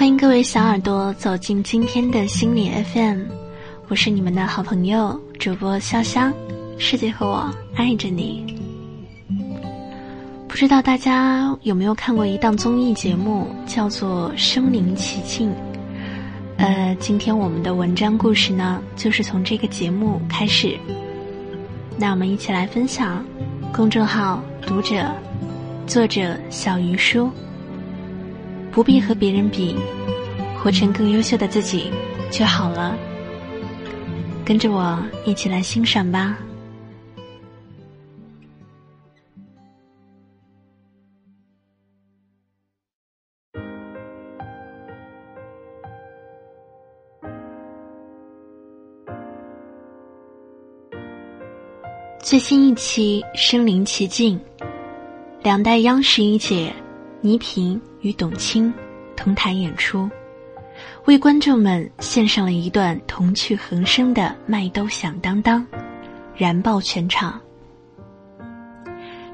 欢迎各位小耳朵走进今天的心理 FM，我是你们的好朋友主播潇潇，世界和我爱着你。不知道大家有没有看过一档综艺节目，叫做《身临其境》。呃，今天我们的文章故事呢，就是从这个节目开始。那我们一起来分享，公众号读者，作者小鱼叔。不必和别人比，活成更优秀的自己就好了。跟着我一起来欣赏吧。最新一期《身临其境》，两代央视一姐倪萍与董卿同台演出，为观众们献上了一段童趣横生的《麦兜响当当》，燃爆全场。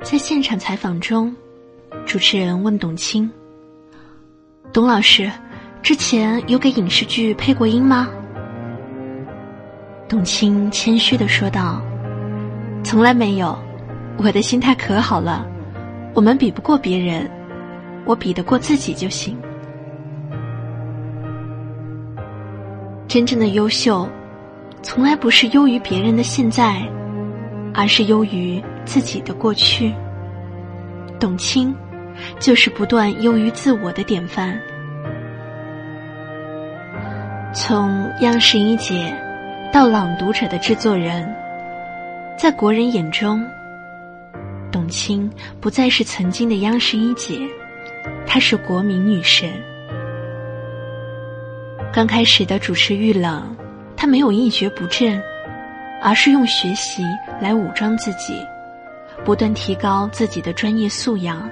在现场采访中，主持人问董卿：“董老师，之前有给影视剧配过音吗？”董卿谦虚的说道。从来没有，我的心态可好了。我们比不过别人，我比得过自己就行。真正的优秀，从来不是优于别人的现在，而是优于自己的过去。董卿，就是不断优于自我的典范。从央视一姐，到朗读者的制作人。在国人眼中，董卿不再是曾经的央视一姐，她是国民女神。刚开始的主持遇冷，她没有一蹶不振，而是用学习来武装自己，不断提高自己的专业素养。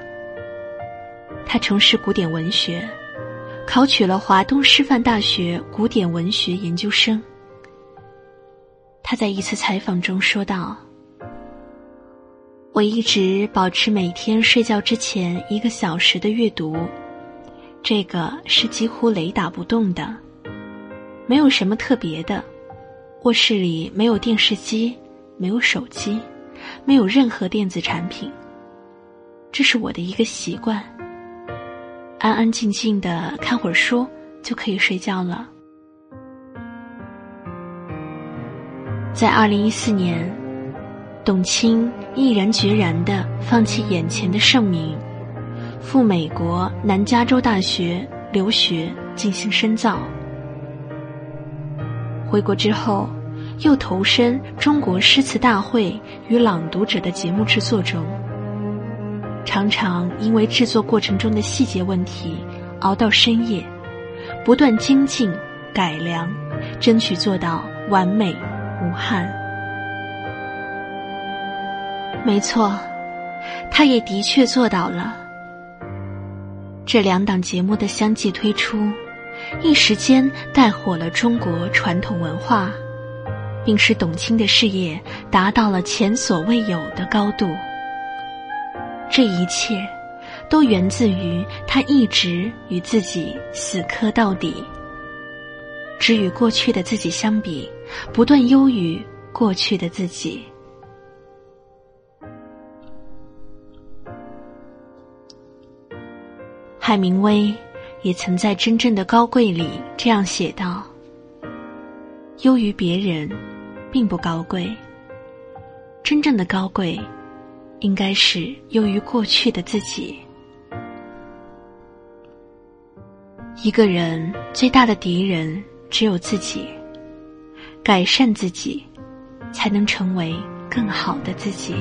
她从事古典文学，考取了华东师范大学古典文学研究生。他在一次采访中说道：“我一直保持每天睡觉之前一个小时的阅读，这个是几乎雷打不动的，没有什么特别的。卧室里没有电视机，没有手机，没有任何电子产品。这是我的一个习惯。安安静静的看会儿书就可以睡觉了。”在二零一四年，董卿毅然决然地放弃眼前的盛名，赴美国南加州大学留学进行深造。回国之后，又投身中国诗词大会与朗读者的节目制作中，常常因为制作过程中的细节问题熬到深夜，不断精进改良，争取做到完美。无憾，没错，他也的确做到了。这两档节目的相继推出，一时间带火了中国传统文化，并使董卿的事业达到了前所未有的高度。这一切，都源自于他一直与自己死磕到底。只与过去的自己相比，不断优于过去的自己。海明威也曾在《真正的高贵》里这样写道：“优于别人，并不高贵。真正的高贵，应该是优于过去的自己。一个人最大的敌人。”只有自己改善自己，才能成为更好的自己。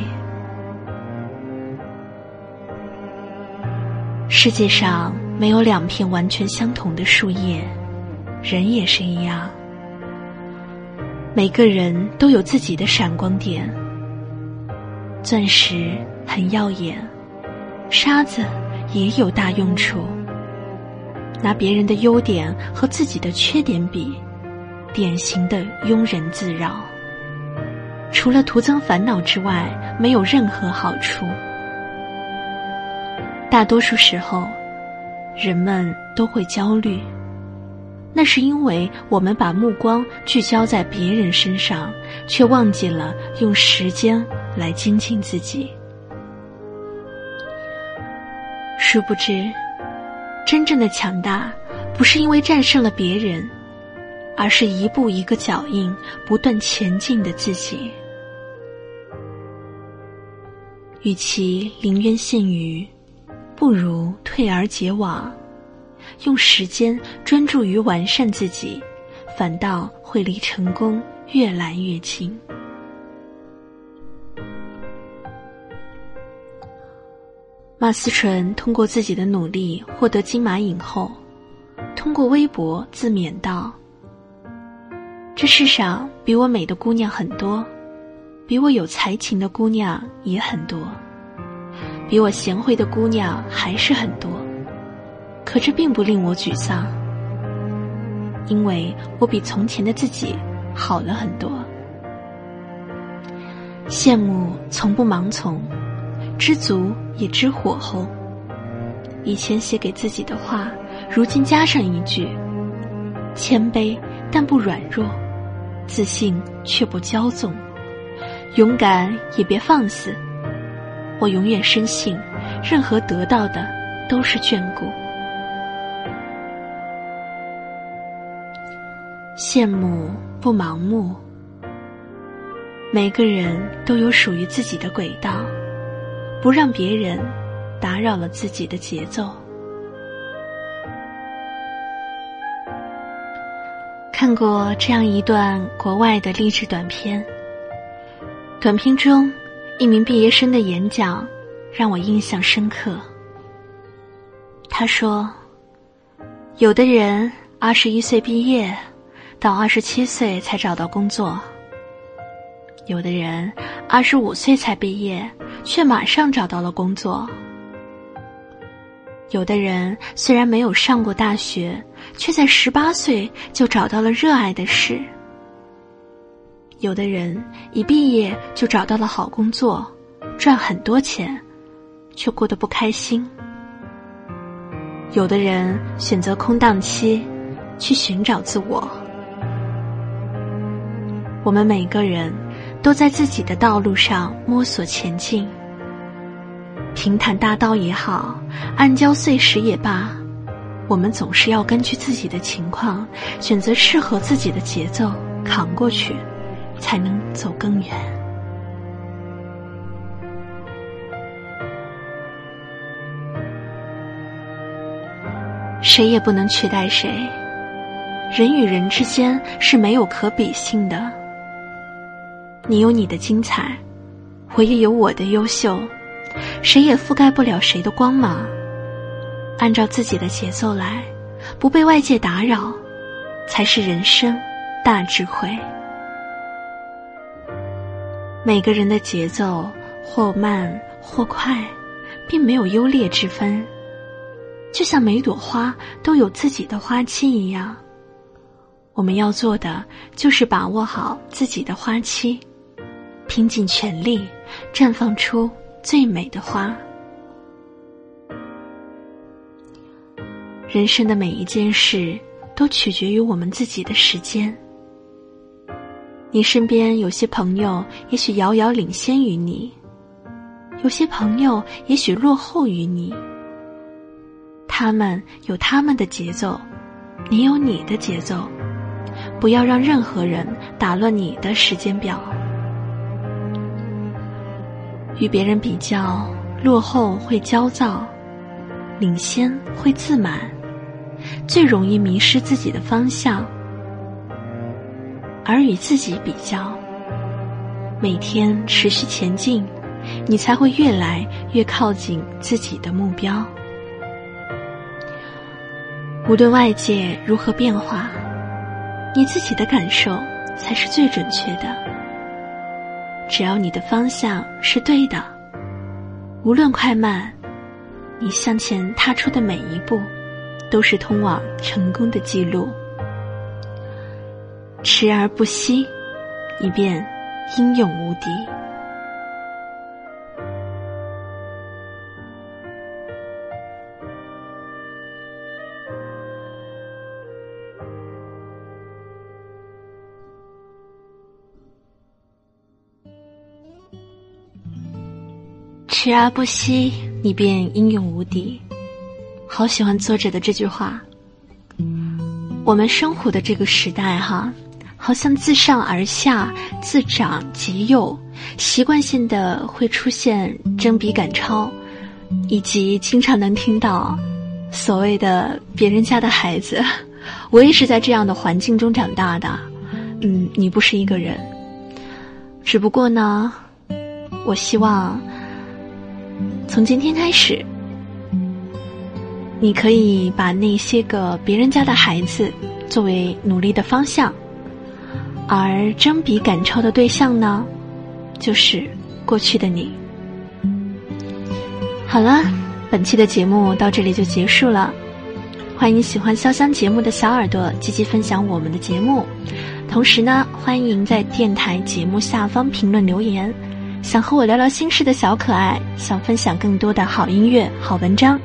世界上没有两片完全相同的树叶，人也是一样。每个人都有自己的闪光点。钻石很耀眼，沙子也有大用处。拿别人的优点和自己的缺点比，典型的庸人自扰。除了徒增烦恼之外，没有任何好处。大多数时候，人们都会焦虑，那是因为我们把目光聚焦在别人身上，却忘记了用时间来精进自己。殊不知，真正的强大，不是因为战胜了别人，而是一步一个脚印不断前进的自己。与其临渊羡鱼，不如退而结网。用时间专注于完善自己，反倒会离成功越来越近。马思纯通过自己的努力获得金马影后，通过微博自勉道：“这世上比我美的姑娘很多，比我有才情的姑娘也很多，比我贤惠的姑娘还是很多。”可这并不令我沮丧，因为我比从前的自己好了很多。羡慕从不盲从，知足也知火候。以前写给自己的话，如今加上一句：谦卑但不软弱，自信却不骄纵，勇敢也别放肆。我永远深信，任何得到的都是眷顾。羡慕不盲目，每个人都有属于自己的轨道，不让别人打扰了自己的节奏。看过这样一段国外的励志短片，短片中一名毕业生的演讲让我印象深刻。他说：“有的人二十一岁毕业。”到二十七岁才找到工作，有的人二十五岁才毕业，却马上找到了工作；有的人虽然没有上过大学，却在十八岁就找到了热爱的事；有的人一毕业就找到了好工作，赚很多钱，却过得不开心；有的人选择空档期，去寻找自我。我们每个人都在自己的道路上摸索前进。平坦大道也好，暗礁碎石也罢，我们总是要根据自己的情况，选择适合自己的节奏，扛过去，才能走更远。谁也不能取代谁，人与人之间是没有可比性的。你有你的精彩，我也有我的优秀，谁也覆盖不了谁的光芒。按照自己的节奏来，不被外界打扰，才是人生大智慧。每个人的节奏或慢或快，并没有优劣之分，就像每朵花都有自己的花期一样。我们要做的就是把握好自己的花期。拼尽全力，绽放出最美的花。人生的每一件事，都取决于我们自己的时间。你身边有些朋友，也许遥遥领先于你；有些朋友，也许落后于你。他们有他们的节奏，你有你的节奏。不要让任何人打乱你的时间表。与别人比较，落后会焦躁，领先会自满，最容易迷失自己的方向；而与自己比较，每天持续前进，你才会越来越靠近自己的目标。无论外界如何变化，你自己的感受才是最准确的。只要你的方向是对的，无论快慢，你向前踏出的每一步，都是通往成功的记录。持而不息你便英勇无敌。持而不息你便英勇无敌。好喜欢作者的这句话。我们生活的这个时代哈好像自上而下、自长及幼，习惯性的会出现争比赶超，以及经常能听到所谓的别人家的孩子。我也是在这样的环境中长大的。嗯，你不是一个人。只不过呢，我希望从今天开始，你可以把那些个别人家的孩子作为努力的方向，而争比赶超的对象呢，就是过去的你。好了，本期的节目到这里就结束了。欢迎喜欢潇湘节目的小耳朵积极分享我们的节目。同时呢，欢迎在电台节目下方评论留言。想和我聊聊心事的小可爱，想分享更多的好音乐、好文章，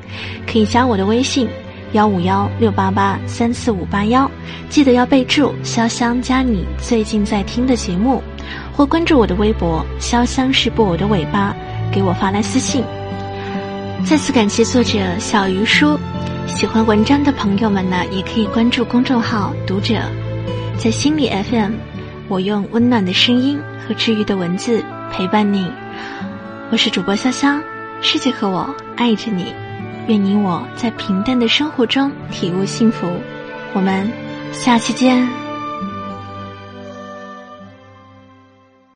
可以加我的微信：幺五幺六八八三四五八幺。记得要备注“潇湘加你最近在听的节目”，或关注我的微博“潇湘是播我的尾巴”，给我发来私信。再次感谢作者小鱼叔。喜欢文章的朋友们呢，也可以关注公众号“读者”。在心理 FM，我用温暖的声音和治愈的文字陪伴你。我是主播潇潇，世界和我爱着你，愿你我在平淡的生活中体悟幸福。我们下期见。